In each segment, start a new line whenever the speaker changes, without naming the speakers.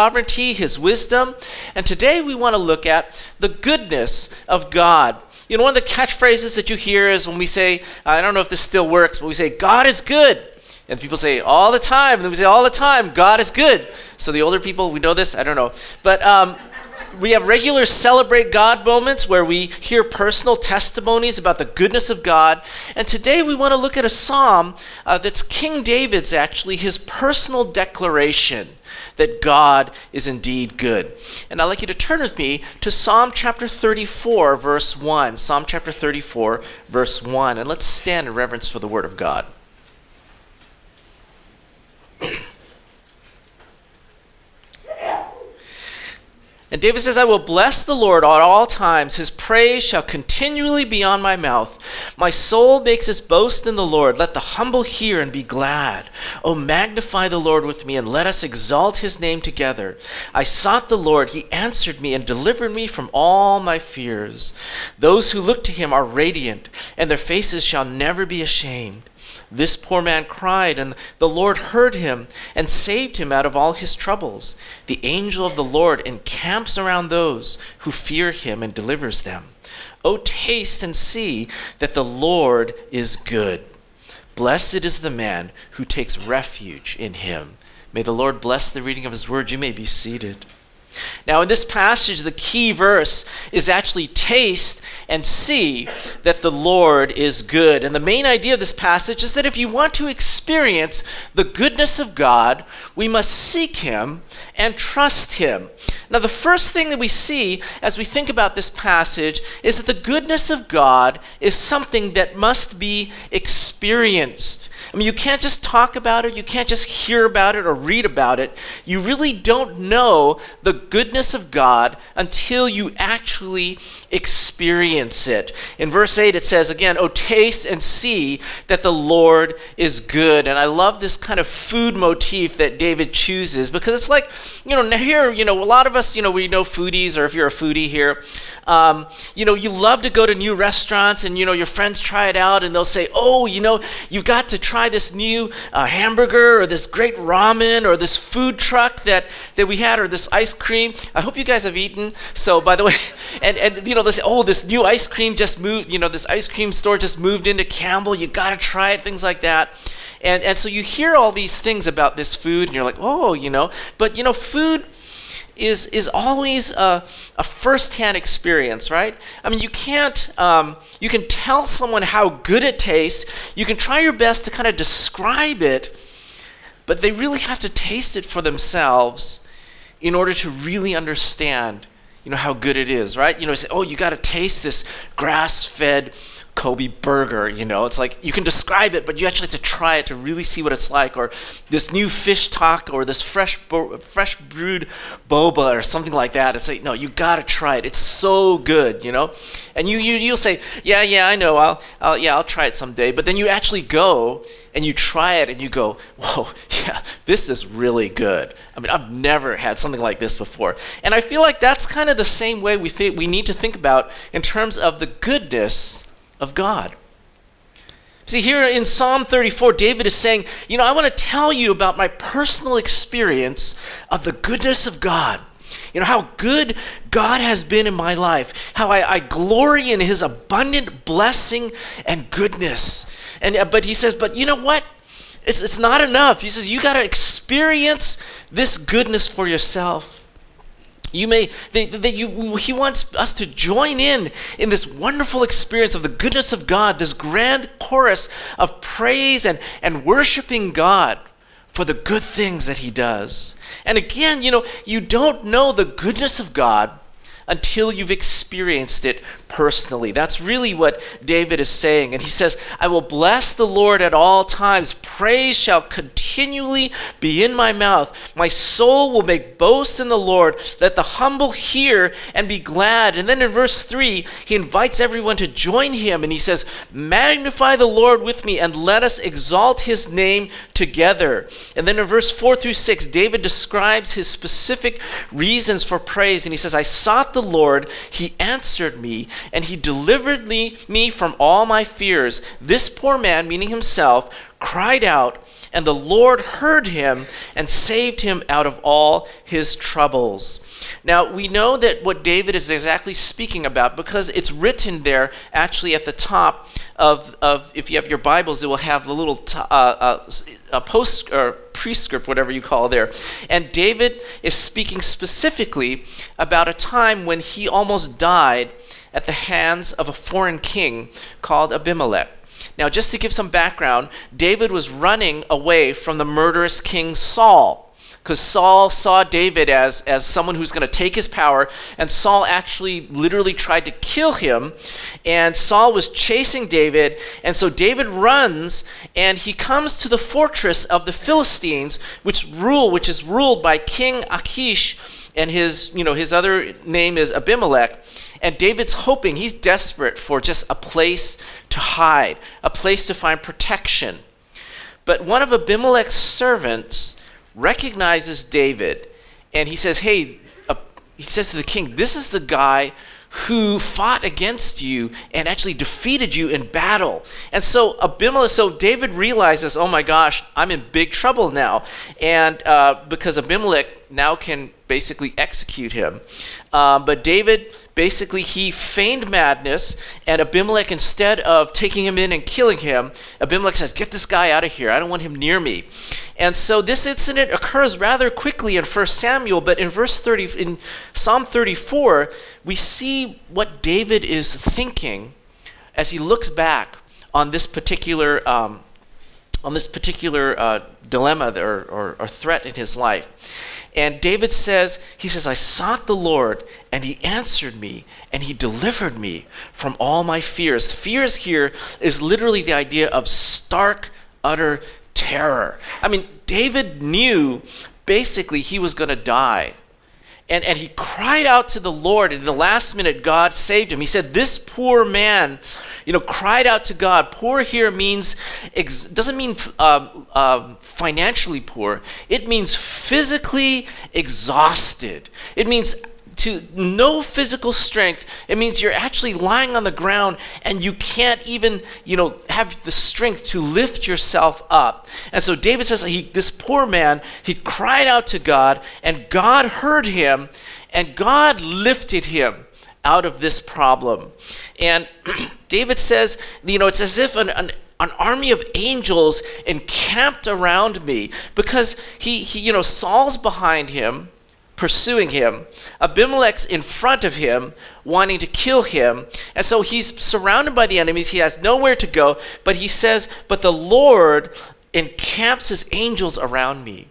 sovereignty, his wisdom. And today we want to look at the goodness of God. You know, one of the catchphrases that you hear is when we say, I don't know if this still works, but we say, God is good. And people say all the time, and then we say all the time, God is good. So the older people, we know this, I don't know. But um, we have regular celebrate God moments where we hear personal testimonies about the goodness of God. And today we want to look at a psalm uh, that's King David's actually, his personal declaration that God is indeed good. And I'd like you to turn with me to Psalm chapter 34, verse 1. Psalm chapter 34, verse 1. And let's stand in reverence for the word of God. And David says, I will bless the Lord at all times. His praise shall continually be on my mouth. My soul makes its boast in the Lord. Let the humble hear and be glad. O magnify the Lord with me, and let us exalt his name together. I sought the Lord. He answered me and delivered me from all my fears. Those who look to him are radiant, and their faces shall never be ashamed. This poor man cried, and the Lord heard him and saved him out of all his troubles. The angel of the Lord encamps around those who fear him and delivers them. O taste and see that the Lord is good. Blessed is the man who takes refuge in him. May the Lord bless the reading of his word. You may be seated. Now, in this passage, the key verse is actually taste and see that the Lord is good. And the main idea of this passage is that if you want to experience the goodness of God, we must seek Him and trust Him. Now, the first thing that we see as we think about this passage is that the goodness of God is something that must be experienced. I mean, you can't just talk about it, you can't just hear about it or read about it. You really don't know the goodness of God until you actually experience it. In verse 8, it says again, Oh, taste and see that the Lord is good. And I love this kind of food motif that David chooses because it's like, you know, here, you know, a lot of us, you know, we know foodies, or if you're a foodie here, um, you know, you love to go to new restaurants and, you know, your friends try it out and they'll say, Oh, you know, you've got to try this new uh, hamburger or this great ramen or this food truck that, that we had or this ice cream. I hope you guys have eaten. So, by the way, and, and you know, say, oh, this new ice cream just moved, you know, this ice cream store just moved into Campbell. You got to try it, things like that. And, and so you hear all these things about this food and you're like, oh, you know, but, you know, food is is always a, a first-hand experience, right? I mean, you can't um, you can tell someone how good it tastes. You can try your best to kind of describe it, but they really have to taste it for themselves in order to really understand, you know, how good it is, right? You know, say, oh, you got to taste this grass-fed Kobe burger, you know. It's like you can describe it, but you actually have to try it to really see what it's like. Or this new fish taco, or this fresh fresh brewed boba, or something like that. It's like no, you gotta try it. It's so good, you know. And you you you'll say, yeah, yeah, I know. I'll, I'll yeah, I'll try it someday. But then you actually go and you try it, and you go, whoa, yeah, this is really good. I mean, I've never had something like this before. And I feel like that's kind of the same way we think we need to think about in terms of the goodness of God. See, here in Psalm 34, David is saying, You know, I want to tell you about my personal experience of the goodness of God. You know, how good God has been in my life, how I, I glory in his abundant blessing and goodness. And, uh, but he says, But you know what? It's, it's not enough. He says, You got to experience this goodness for yourself. You may, that you, he wants us to join in in this wonderful experience of the goodness of God, this grand chorus of praise and, and worshiping God for the good things that he does. And again, you know, you don't know the goodness of God until you've experienced it personally. That's really what David is saying. And he says, I will bless the Lord at all times. Praise shall continually be in my mouth. My soul will make boasts in the Lord. Let the humble hear and be glad. And then in verse 3, he invites everyone to join him and he says, Magnify the Lord with me and let us exalt his name together. And then in verse 4 through 6, David describes his specific reasons for praise. And he says, I sought the Lord, he answered me and he delivered me from all my fears. This poor man, meaning himself, cried out, And the Lord heard him and saved him out of all his troubles. Now, we know that what David is exactly speaking about because it's written there actually at the top of, of if you have your Bibles, it will have the little t- uh, uh, post or prescript, whatever you call there. And David is speaking specifically about a time when he almost died at the hands of a foreign king called Abimelech. Now, just to give some background, David was running away from the murderous king Saul because Saul saw David as, as someone who's going to take his power, and Saul actually literally tried to kill him. And Saul was chasing David, and so David runs and he comes to the fortress of the Philistines, which rule which is ruled by King Achish, and his you know his other name is Abimelech. And David's hoping, he's desperate for just a place to hide, a place to find protection. But one of Abimelech's servants recognizes David and he says, Hey, uh, he says to the king, This is the guy who fought against you and actually defeated you in battle. And so Abimelech, so David realizes, oh my gosh, I'm in big trouble now. And uh, because Abimelech now can basically execute him. Uh, but David basically he feigned madness, and Abimelech, instead of taking him in and killing him, Abimelech says, Get this guy out of here. I don't want him near me. And so this incident occurs rather quickly in 1 Samuel, but in verse 30, in Psalm 34, we see what David is thinking as he looks back on this particular. Um, on this particular uh, dilemma or, or, or threat in his life. And David says, he says, I sought the Lord, and he answered me, and he delivered me from all my fears. Fears here is literally the idea of stark, utter terror. I mean, David knew basically he was going to die and, and he cried out to the Lord. And in the last minute, God saved him. He said, This poor man, you know, cried out to God. Poor here means, ex- doesn't mean uh, uh, financially poor, it means physically exhausted. It means to no physical strength, it means you're actually lying on the ground and you can't even, you know, have the strength to lift yourself up. And so David says, he, this poor man, he cried out to God, and God heard him, and God lifted him out of this problem. And David says, you know, it's as if an, an an army of angels encamped around me because he, he you know saul's behind him pursuing him. Abimelech's in front of him, wanting to kill him. And so he's surrounded by the enemies. He has nowhere to go. But he says, But the Lord encamps his angels around me.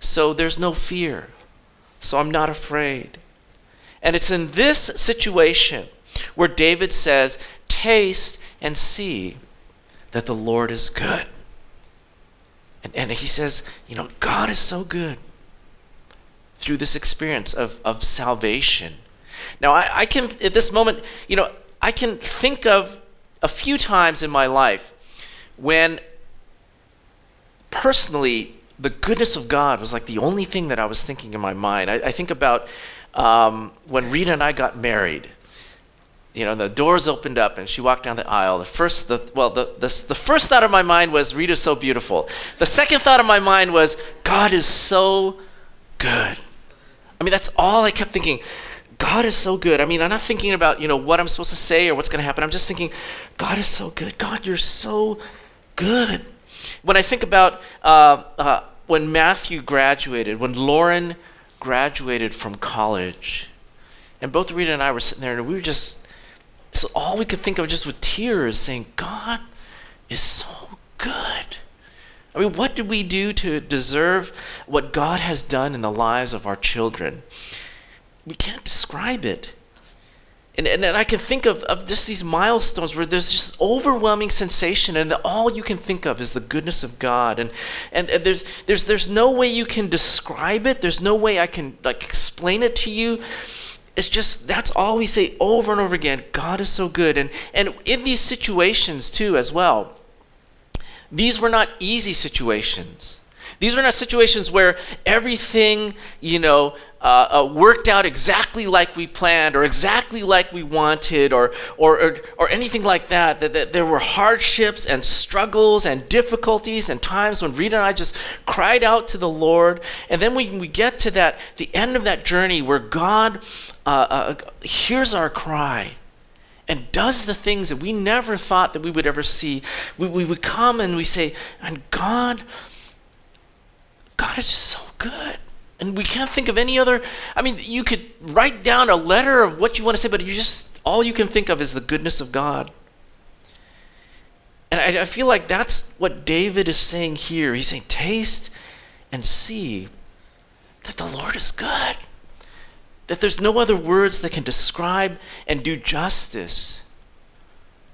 So there's no fear. So I'm not afraid. And it's in this situation where David says, Taste and see that the Lord is good. And, and he says, You know, God is so good through this experience of, of salvation. Now, I, I can, at this moment, you know, I can think of a few times in my life when personally the goodness of God was like the only thing that I was thinking in my mind. I, I think about um, when Rita and I got married. You know, the doors opened up and she walked down the aisle. The first, the, well, the, the, the first thought of my mind was Rita's so beautiful. The second thought of my mind was God is so good. I mean, that's all I kept thinking. God is so good. I mean, I'm not thinking about, you know, what I'm supposed to say or what's going to happen. I'm just thinking, God is so good. God, you're so good. When I think about uh, uh, when Matthew graduated, when Lauren graduated from college, and both Rita and I were sitting there, and we were just, so all we could think of just with tears saying, God is so good. I mean, what did we do to deserve what God has done in the lives of our children? We can't describe it. And, and, and I can think of, of just these milestones where there's just overwhelming sensation, and all you can think of is the goodness of God. And, and, and there's, there's, there's no way you can describe it, there's no way I can like explain it to you it's just that's all we say over and over again god is so good and and in these situations too as well these were not easy situations. These were not situations where everything, you know, uh, uh, worked out exactly like we planned or exactly like we wanted or, or, or, or anything like that. That, that. There were hardships and struggles and difficulties and times when Rita and I just cried out to the Lord. And then we, we get to that, the end of that journey where God uh, uh hears our cry and does the things that we never thought that we would ever see. We, we would come and we say, and God, God is just so good. And we can't think of any other. I mean, you could write down a letter of what you want to say, but you just all you can think of is the goodness of God. And I, I feel like that's what David is saying here. He's saying, taste and see that the Lord is good. That there's no other words that can describe and do justice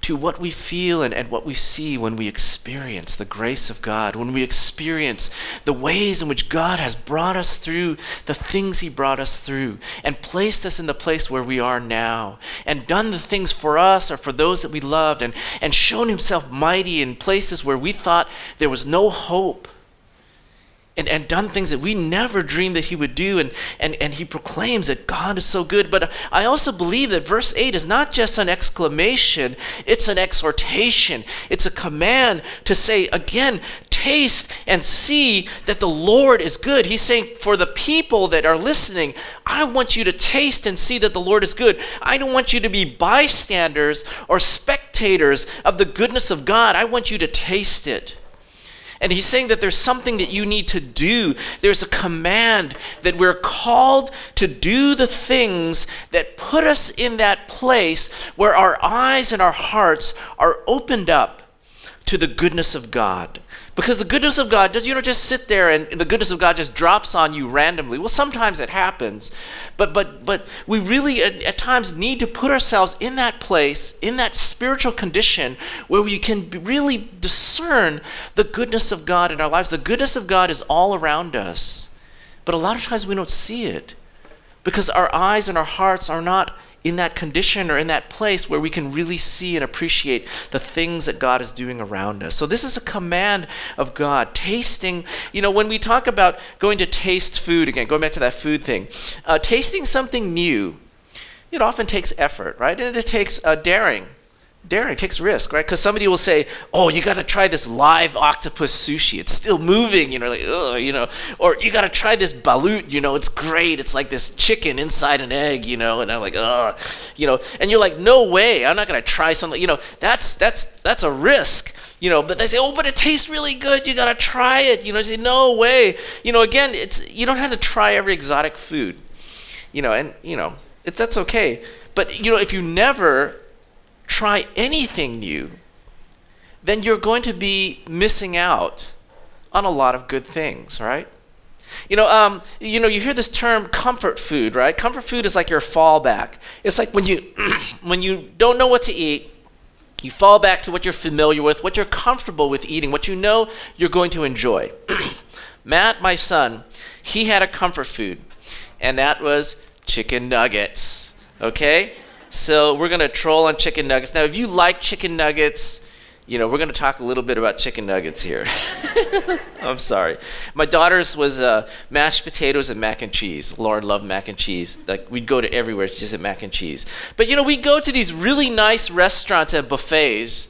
to what we feel and, and what we see when we experience the grace of God, when we experience the ways in which God has brought us through the things He brought us through and placed us in the place where we are now and done the things for us or for those that we loved and, and shown Himself mighty in places where we thought there was no hope and, and done things that we never dreamed that he would do. And, and, and he proclaims that God is so good. But I also believe that verse 8 is not just an exclamation, it's an exhortation. It's a command to say, again, taste and see that the Lord is good. He's saying, for the people that are listening, I want you to taste and see that the Lord is good. I don't want you to be bystanders or spectators of the goodness of God. I want you to taste it. And he's saying that there's something that you need to do. There's a command that we're called to do the things that put us in that place where our eyes and our hearts are opened up to the goodness of God. Because the goodness of God, you don't just sit there and the goodness of God just drops on you randomly. Well, sometimes it happens, but but but we really at, at times need to put ourselves in that place, in that spiritual condition where we can really discern the goodness of God in our lives. The goodness of God is all around us, but a lot of times we don't see it because our eyes and our hearts are not in that condition or in that place where we can really see and appreciate the things that God is doing around us. So, this is a command of God. Tasting, you know, when we talk about going to taste food, again, going back to that food thing, uh, tasting something new, it often takes effort, right? And it takes uh, daring daring, takes risk, right? Because somebody will say, "Oh, you got to try this live octopus sushi. It's still moving." You know, like, oh, you know, or you got to try this balut. You know, it's great. It's like this chicken inside an egg. You know, and I'm like, oh, you know, and you're like, no way, I'm not gonna try something. You know, that's that's that's a risk. You know, but they say, oh, but it tastes really good. You gotta try it. You know, I say, no way. You know, again, it's you don't have to try every exotic food. You know, and you know, it, that's okay. But you know, if you never try anything new, then you're going to be missing out on a lot of good things, right? You know, um, you know, you hear this term comfort food, right? Comfort food is like your fallback. It's like when you when you don't know what to eat, you fall back to what you're familiar with, what you're comfortable with eating, what you know you're going to enjoy. Matt, my son, he had a comfort food, and that was chicken nuggets. Okay? So we're gonna troll on chicken nuggets. Now, if you like chicken nuggets, you know we're gonna talk a little bit about chicken nuggets here. I'm sorry. My daughter's was uh, mashed potatoes and mac and cheese. Lauren loved mac and cheese. Like we'd go to everywhere. She just said mac and cheese. But you know we go to these really nice restaurants and buffets,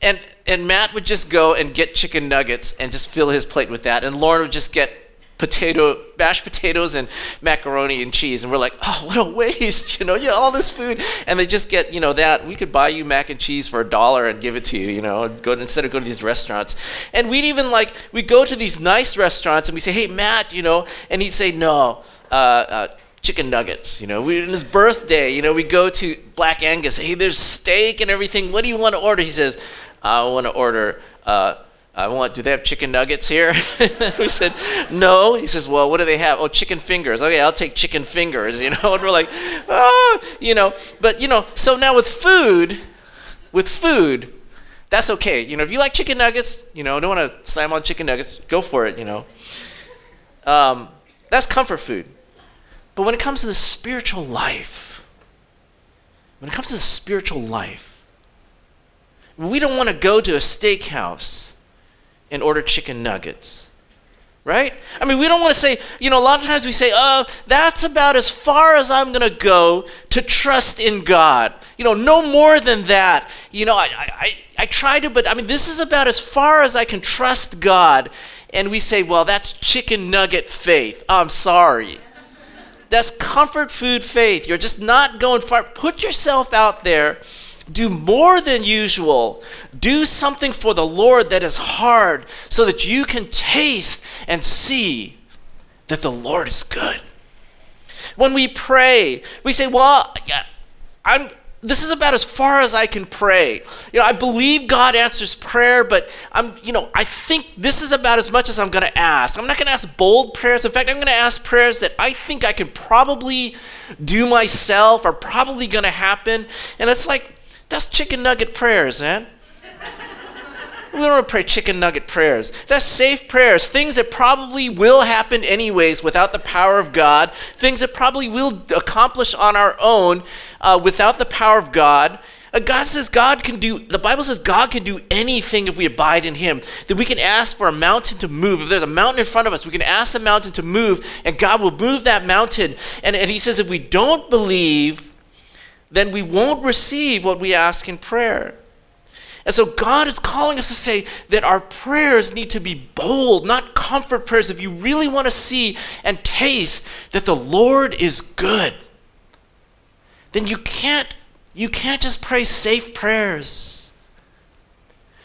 and and Matt would just go and get chicken nuggets and just fill his plate with that, and Lauren would just get potato, mashed potatoes and macaroni and cheese. And we're like, oh, what a waste, you know, yeah, all this food. And they just get, you know, that. We could buy you mac and cheese for a dollar and give it to you, you know, go instead of going to these restaurants. And we'd even like, we go to these nice restaurants and we say, hey, Matt, you know, and he'd say, no, uh, uh, chicken nuggets. You know, we, on his birthday, you know, we go to Black Angus. Hey, there's steak and everything. What do you want to order? He says, I want to order uh, I want, do they have chicken nuggets here? we said, no. He says, well, what do they have? Oh, chicken fingers. Okay, I'll take chicken fingers, you know? And we're like, oh, you know. But, you know, so now with food, with food, that's okay. You know, if you like chicken nuggets, you know, don't want to slam on chicken nuggets, go for it, you know. Um, that's comfort food. But when it comes to the spiritual life, when it comes to the spiritual life, we don't want to go to a steakhouse and order chicken nuggets. right? I mean, we don't want to say, you know, a lot of times we say, oh, that's about as far as I'm going to go to trust in God. You know, no more than that. You know, I, I, I try to, but I mean, this is about as far as I can trust God. And we say, well, that's chicken nugget faith. Oh, I'm sorry. That's comfort food faith. You're just not going far. Put yourself out there do more than usual. Do something for the Lord that is hard so that you can taste and see that the Lord is good. When we pray, we say, Well, I'm. This is about as far as I can pray. You know, I believe God answers prayer, but I'm, you know, I think this is about as much as I'm going to ask. I'm not going to ask bold prayers. In fact, I'm going to ask prayers that I think I can probably do myself, are probably going to happen. And it's like, that's chicken nugget prayers, man. We don't pray chicken nugget prayers. That's safe prayers, things that probably will happen anyways without the power of God, things that probably will accomplish on our own uh, without the power of God. Uh, God says God can do, the Bible says God can do anything if we abide in Him. That we can ask for a mountain to move. If there's a mountain in front of us, we can ask the mountain to move, and God will move that mountain. And, and He says if we don't believe, then we won't receive what we ask in prayer. And so God is calling us to say that our prayers need to be bold, not comfort prayers. If you really want to see and taste that the Lord is good, then you can't you can't just pray safe prayers.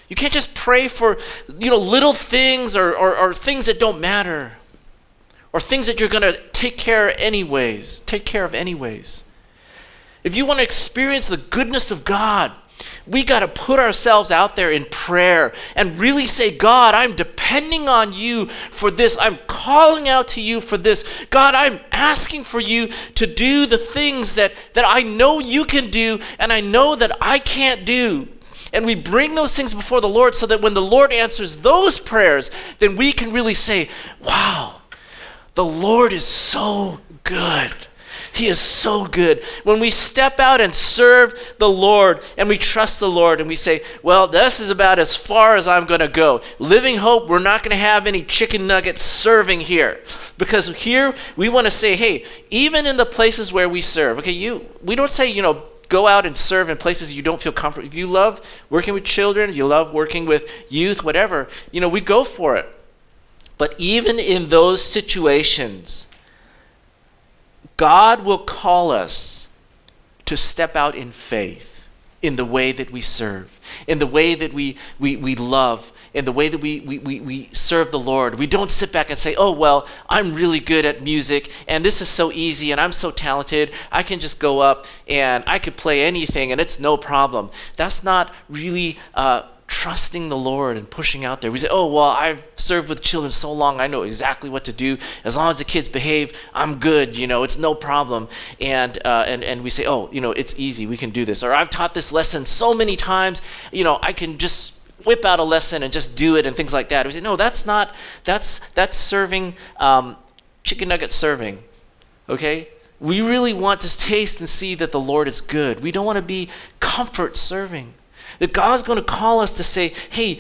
You can't just pray for you know little things or, or, or things that don't matter. Or things that you're gonna take care anyways, take care of anyways. If you want to experience the goodness of God, we got to put ourselves out there in prayer and really say, God, I'm depending on you for this. I'm calling out to you for this. God, I'm asking for you to do the things that, that I know you can do and I know that I can't do. And we bring those things before the Lord so that when the Lord answers those prayers, then we can really say, wow, the Lord is so good. He is so good. When we step out and serve the Lord and we trust the Lord and we say, well, this is about as far as I'm going to go. Living Hope, we're not going to have any chicken nuggets serving here. Because here we want to say, hey, even in the places where we serve, okay, you we don't say, you know, go out and serve in places you don't feel comfortable. If you love working with children, you love working with youth, whatever, you know, we go for it. But even in those situations, God will call us to step out in faith in the way that we serve, in the way that we, we, we love, in the way that we, we, we, serve the Lord. We don't sit back and say, oh, well, I'm really good at music and this is so easy and I'm so talented. I can just go up and I could play anything and it's no problem. That's not really uh, trusting the Lord and pushing out there. We say, oh, well, I've served with children so long, I know exactly what to do. As long as the kids behave, I'm good, you know, it's no problem. And, uh, and, and we say, oh, you know, it's easy, we can do this. Or I've taught this lesson so many times, you know, I can just whip out a lesson and just do it and things like that. We say, no, that's not, that's, that's serving, um, chicken nugget serving, okay? We really want to taste and see that the Lord is good. We don't want to be comfort serving. That God's going to call us to say, hey,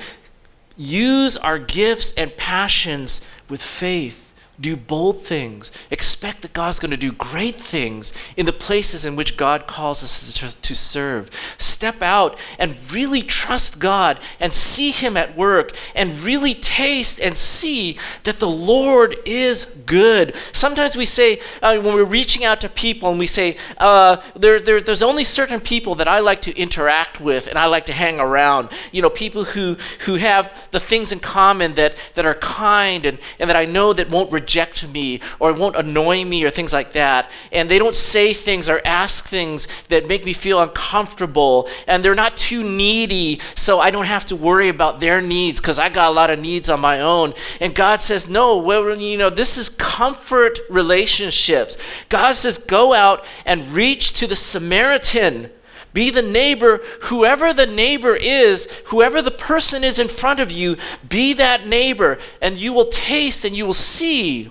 use our gifts and passions with faith do bold things. Expect that God's going to do great things in the places in which God calls us to, serve. Step out and really trust God and see Him at work and really taste and see that the Lord is good. Sometimes we say, uh, when we're reaching out to people and we say, uh, there, there, there's only certain people that I like to interact with and I like to hang around. You know, people who, who have the things in common that, that are kind and, and that I know that won't reject me or won't annoy me or things like that. And they don't say things or ask things that make me feel uncomfortable. And they're not too needy, so I don't have to worry about their needs because I got a lot of needs on my own. And God says, no, well, you know, this is comfort relationships. God says, go out and reach to the Samaritan be the neighbor, whoever the neighbor is, whoever the person is in front of you, be that neighbor, and you will taste and you will see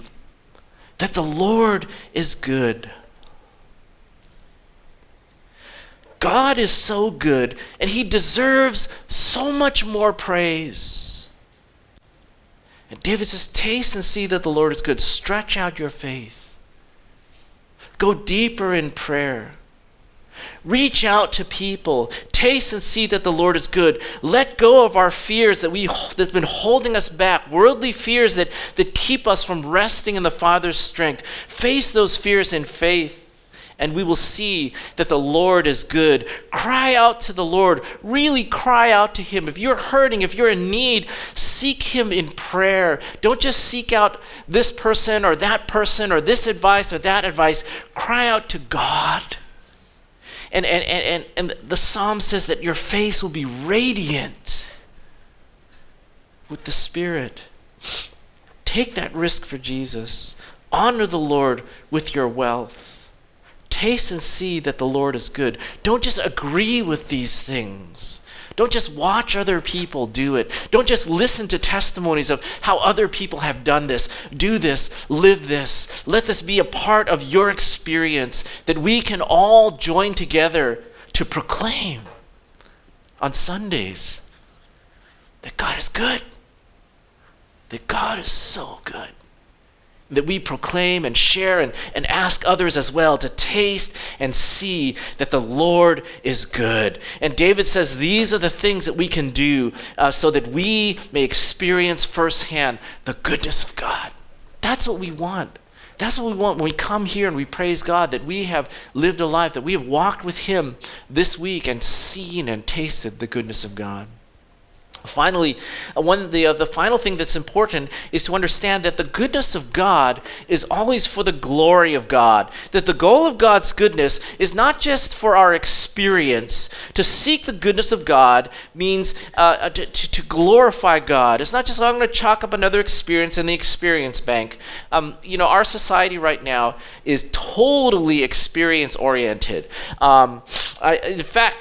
that the Lord is good. God is so good, and He deserves so much more praise. And David says, Taste and see that the Lord is good. Stretch out your faith. Go deeper in prayer. Reach out to people. Taste and see that the Lord is good. Let go of our fears that we that's been holding us back, worldly fears that, that keep us from resting in the Father's strength. Face those fears in faith and we will see that the Lord is good. Cry out to the Lord. Really cry out to Him. If you're hurting, if you're in need, seek Him in prayer. Don't just seek out this person or that person or this advice or that advice. Cry out to God. And, and, and, and, and the psalm says that your face will be radiant with the Spirit. Take that risk for Jesus. Honor the Lord with your wealth. Taste and see that the Lord is good. Don't just agree with these things. Don't just watch other people do it. Don't just listen to testimonies of how other people have done this. Do this, live this. Let this be a part of your experience that we can all join together to proclaim on Sundays that God is good, that God is so good that we proclaim and share and, and ask others as well to taste and see that the Lord is good. And David says these are the things that we can do uh, so that we may experience firsthand the goodness of God. That's what we want. That's what we want when we come here and we praise God that we have lived a life, that we have walked with Him this week and seen and tasted the goodness of God. Finally, one the uh, the final thing that's important is to understand that the goodness of God is always for the glory of God. That the goal of God's goodness is not just for our experience. To seek the goodness of God means uh, uh to, to, to, glorify God. It's not just oh, I'm going to chalk up another experience in the experience bank. Um, you know, our society right now is totally experience oriented. Um, in fact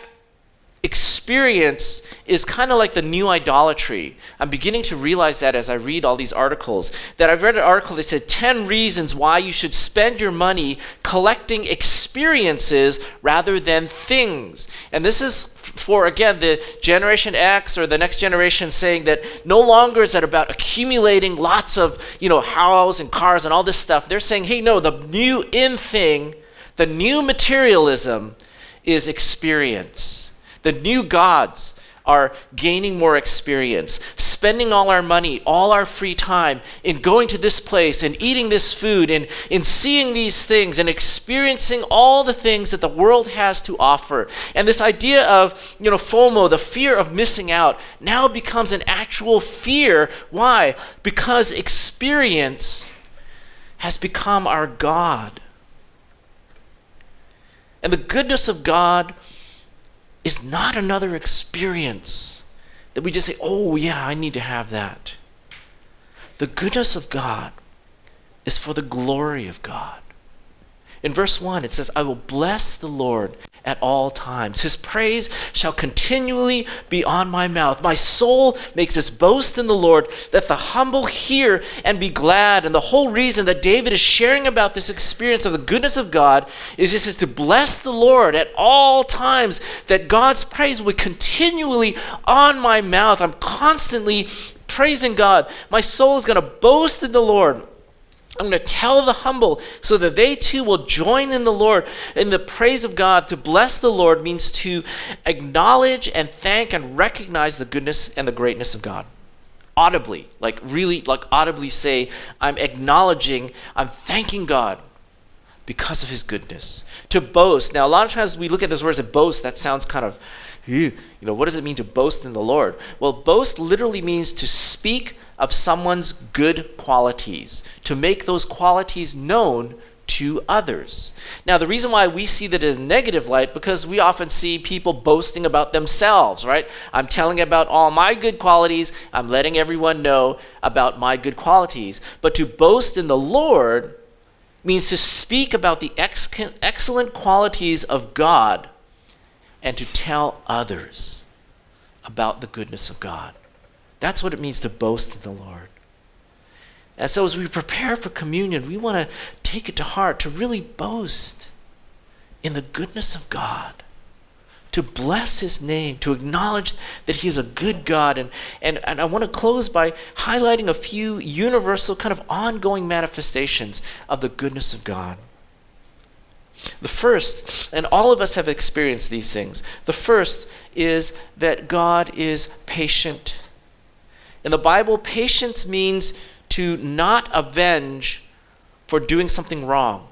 experience is kind of like the new idolatry. I'm beginning to realize that as I read all these articles. That I've read an article that said 10 reasons why you should spend your money collecting experiences rather than things. And this is for, again, the Generation X or the next generation saying that no longer is it about accumulating lots of, you know, houses and cars and all this stuff. They're saying, hey, no, the new in thing, the new materialism is experience the new gods are gaining more experience, spending all our money, all our free time in going to this place and eating this food and in seeing these things and experiencing all the things that the world has to offer. And this idea of, you know, FOMO, the fear of missing out, now becomes an actual fear. Why? Because experience has become our God. And the goodness of God is not another experience that we just say, oh, yeah, I need to have that. The goodness of God is for the glory of God. In verse 1, it says, I will bless the Lord at all times. His praise shall continually be on my mouth. My soul makes its boast in the Lord. Let the humble hear and be glad. And the whole reason that David is sharing about this experience of the goodness of God is this is to bless the Lord at all times, that God's praise would continually on my mouth. I'm constantly praising God. My soul is going to boast in the Lord. I'm going to tell the humble so that they too will join in the Lord. In the praise of God, to bless the Lord means to acknowledge and thank and recognize the goodness and the greatness of God. Audibly, like really, like audibly say, I'm acknowledging, I'm thanking God because of his goodness. To boast. Now, a lot of times we look at this word as a boast, that sounds kind of, you know, what does it mean to boast in the Lord? Well, boast literally means to speak of someone's good qualities, to make those qualities known to others. Now, the reason why we see that in a negative light, because we often see people boasting about themselves, right? I'm telling about all my good qualities, I'm letting everyone know about my good qualities. But to boast in the Lord means to speak about the ex- excellent qualities of God and to tell others about the goodness of God. That's what it means to boast in the Lord. And so, as we prepare for communion, we want to take it to heart to really boast in the goodness of God, to bless his name, to acknowledge that he is a good God. And, and, and I want to close by highlighting a few universal, kind of ongoing manifestations of the goodness of God. The first, and all of us have experienced these things, the first is that God is patient. In the Bible, patience means to not avenge for doing something wrong,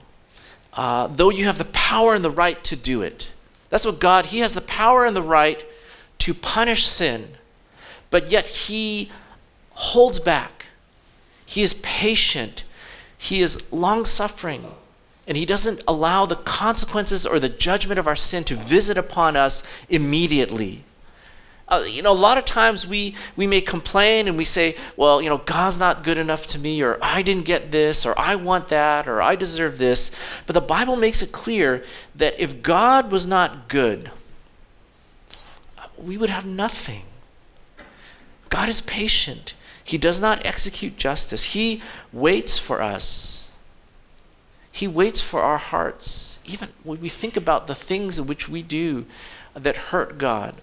uh, though you have the power and the right to do it. That's what God, He has the power and the right to punish sin, but yet He holds back. He is patient. He is long suffering. And He doesn't allow the consequences or the judgment of our sin to visit upon us immediately. Uh, you know, a lot of times we, we may complain and we say, well, you know, God's not good enough to me, or I didn't get this, or I want that, or I deserve this. But the Bible makes it clear that if God was not good, we would have nothing. God is patient. He does not execute justice. He waits for us. He waits for our hearts. Even when we think about the things in which we do that hurt God,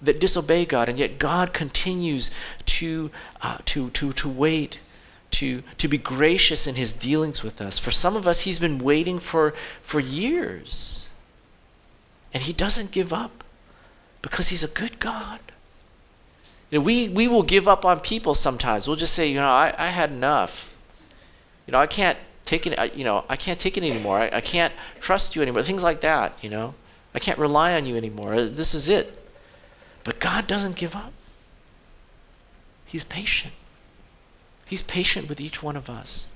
that disobey God, and yet God continues to, uh, to, to, to wait, to, to be gracious in his dealings with us. For some of us, he's been waiting for, for years, and he doesn't give up because he's a good God. You know, we, we will give up on people sometimes. We'll just say, you know, I, I had enough. You know, I can't take it, you know, I can't take it anymore. I, I can't trust you anymore. Things like that, you know. I can't rely on you anymore. This is it. But God doesn't give up. He's patient. He's patient with each one of us.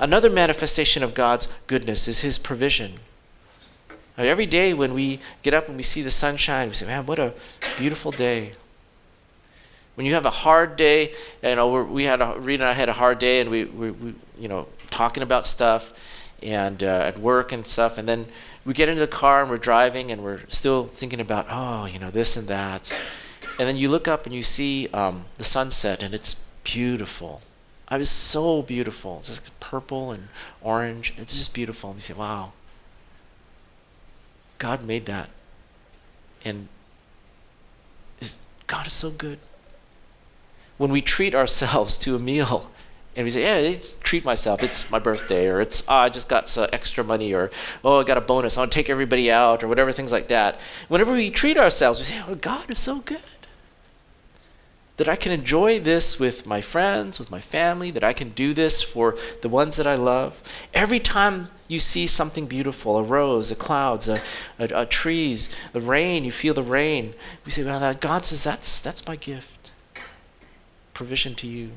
Another manifestation of God's goodness is His provision. Now, every day when we get up and we see the sunshine, we say, man, what a beautiful day. When you have a hard day, you know, we had a, Rita and I had a hard day, and we, we, we you know, talking about stuff, and uh, at work and stuff, and then we get into the car and we're driving and we're still thinking about, oh, you know, this and that. And then you look up and you see um, the sunset and it's beautiful. I was so beautiful. It's just purple and orange. It's just beautiful. And we say, wow, God made that. And God is so good. When we treat ourselves to a meal and we say, yeah, let's treat myself. It's my birthday, or it's oh, I just got some extra money, or oh, I got a bonus. I want to take everybody out, or whatever, things like that. Whenever we treat ourselves, we say, oh, God is so good that I can enjoy this with my friends, with my family, that I can do this for the ones that I love. Every time you see something beautiful, a rose, a clouds, a, a, a trees, the rain, you feel the rain. We say, well, God says that's that's my gift, provision to you.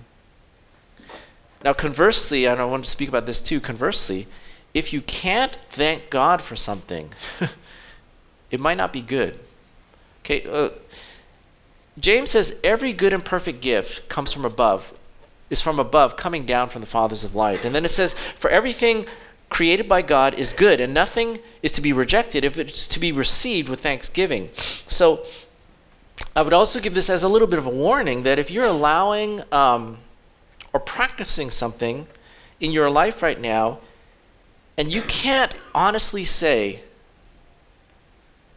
Now, conversely, and I want to speak about this too, conversely, if you can't thank God for something, it might not be good. Okay, uh, James says every good and perfect gift comes from above, is from above, coming down from the fathers of light. And then it says, for everything created by God is good, and nothing is to be rejected if it's to be received with thanksgiving. So, I would also give this as a little bit of a warning that if you're allowing um, or practicing something in your life right now, and you can't honestly say,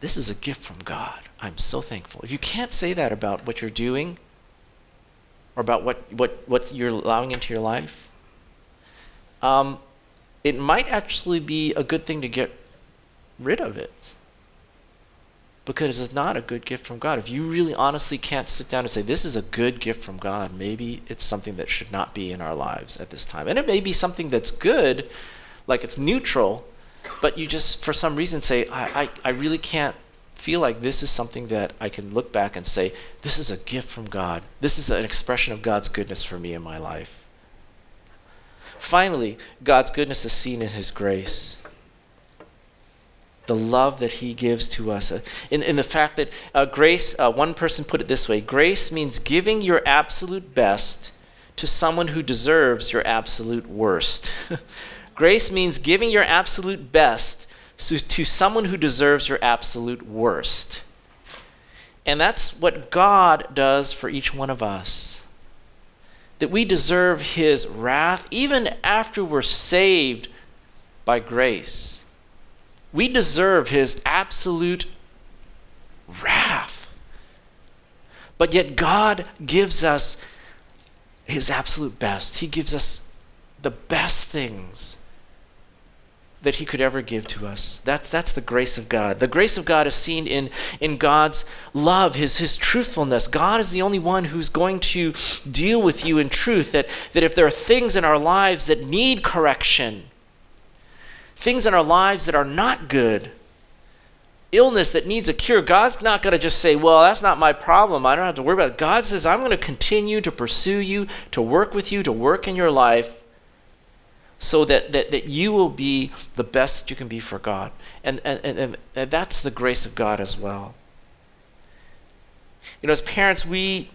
This is a gift from God. I'm so thankful. If you can't say that about what you're doing or about what, what, what you're allowing into your life, um, it might actually be a good thing to get rid of it because it's not a good gift from God. If you really honestly can't sit down and say, This is a good gift from God, maybe it's something that should not be in our lives at this time. And it may be something that's good, like it's neutral, but you just, for some reason, say, I, I, I really can't feel like this is something that I can look back and say, This is a gift from God. This is an expression of God's goodness for me in my life. Finally, God's goodness is seen in His grace the love that he gives to us. Uh, in, in the fact that uh, grace, uh, one person put it this way grace means giving your absolute best to someone who deserves your absolute worst. grace means giving your absolute best to, to someone who deserves your absolute worst. And that's what God does for each one of us. That we deserve his wrath even after we're saved by grace We deserve his absolute wrath. But yet, God gives us his absolute best. He gives us the best things that he could ever give to us. That's, that's the grace of God. The grace of God is seen in, in God's love, his, his truthfulness. God is the only one who's going to deal with you in truth. That, that if there are things in our lives that need correction, things in our lives that are not good, illness that needs a cure, God's not going to just say, Well, that's not my problem. I don't have to worry about it. God says, I'm going to continue to pursue you, to work with you, to work in your life so that, that, that you will be the best you can be for God. And, and, and, and that's the grace of God as well. You know, as parents, we,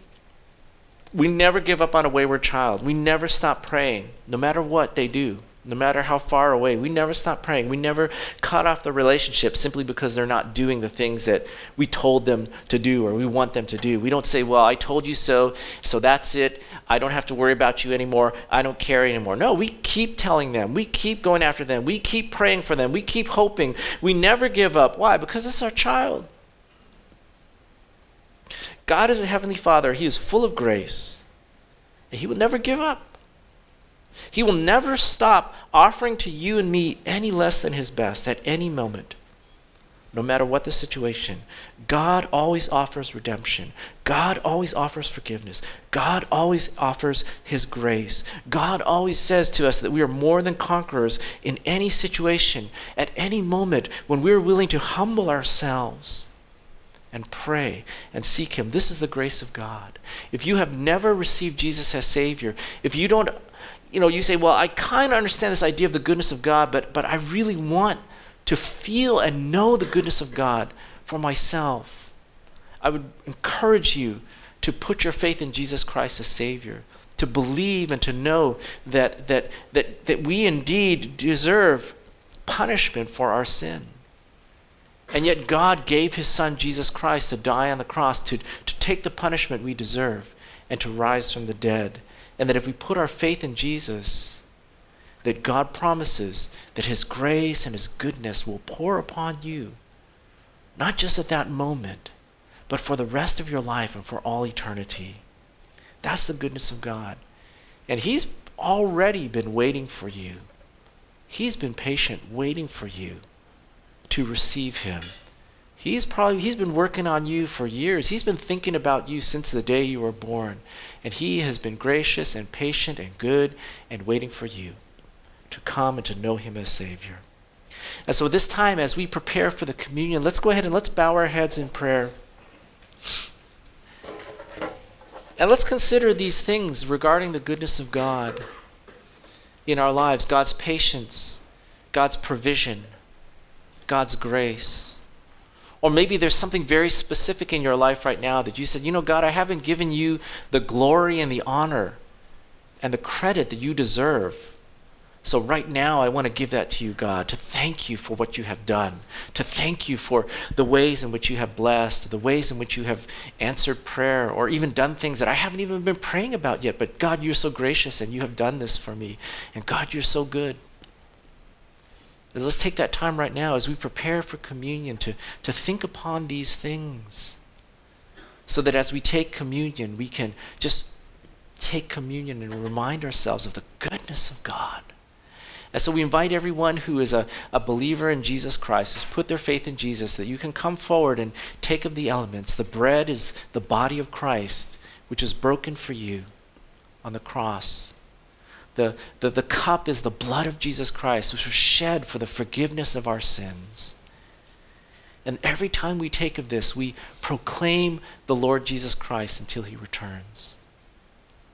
we never give up on a wayward child. We never stop praying, no matter what they do no matter how far away. We never stop praying. We never cut off the relationship simply because they're not doing the things that we told them to do or we want them to do. We don't say, Well, I told you so, so that's it. I don't have to worry about you anymore. I don't care anymore. No, we keep telling them. We keep going after them. We keep praying for them. We keep hoping. We never give up. Why? Because it's our child. God is a heavenly Father, He is full of grace, and He will never give up. He will never stop offering to you and me any less than His best at any moment, no matter what the situation. God always offers redemption. God always offers forgiveness. God always offers His grace. God always says to us that we are more than conquerors in any situation, at any moment, when we are willing to humble ourselves and pray and seek Him. This is the grace of God. If you have never received Jesus as Savior, if you don't you know, you say, well, I kind of understand this idea of the goodness of God, but, but I really want to feel and know the goodness of God for myself. I would encourage you to put your faith in Jesus Christ as Savior, to believe and to know that, that, that, that we indeed deserve punishment for our sin. And yet, God gave His Son, Jesus Christ, to die on the cross, to, to take the punishment we deserve, and to rise from the dead. And that if we put our faith in Jesus, that God promises that His grace and His goodness will pour upon you, not just at that moment, but for the rest of your life and for all eternity. That's the goodness of God. And He's already been waiting for you. He's been patient, waiting for you to receive Him. He's probably he's been working on you for years. He's been thinking about you since the day you were born. And he has been gracious and patient and good and waiting for you to come and to know him as Savior. And so this time as we prepare for the communion, let's go ahead and let's bow our heads in prayer. And let's consider these things regarding the goodness of God in our lives God's patience, God's provision, God's grace. Or maybe there's something very specific in your life right now that you said, you know, God, I haven't given you the glory and the honor and the credit that you deserve. So, right now, I want to give that to you, God, to thank you for what you have done, to thank you for the ways in which you have blessed, the ways in which you have answered prayer, or even done things that I haven't even been praying about yet. But, God, you're so gracious and you have done this for me. And, God, you're so good. Let's take that time right now as we prepare for communion to, to think upon these things. So that as we take communion, we can just take communion and remind ourselves of the goodness of God. And so we invite everyone who is a, a believer in Jesus Christ, who's put their faith in Jesus, that you can come forward and take of the elements. The bread is the body of Christ, which is broken for you on the cross. The, the, the cup is the blood of Jesus Christ, which was shed for the forgiveness of our sins. And every time we take of this, we proclaim the Lord Jesus Christ until he returns.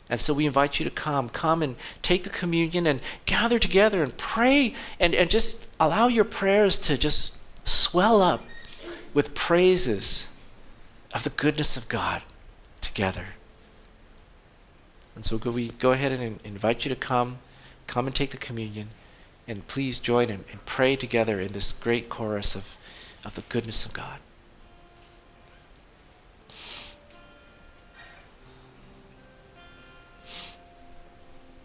And so we invite you to come. Come and take the communion and gather together and pray and, and just allow your prayers to just swell up with praises of the goodness of God together. And so could we go ahead and invite you to come, come and take the communion, and please join and, and pray together in this great chorus of, of the goodness of God.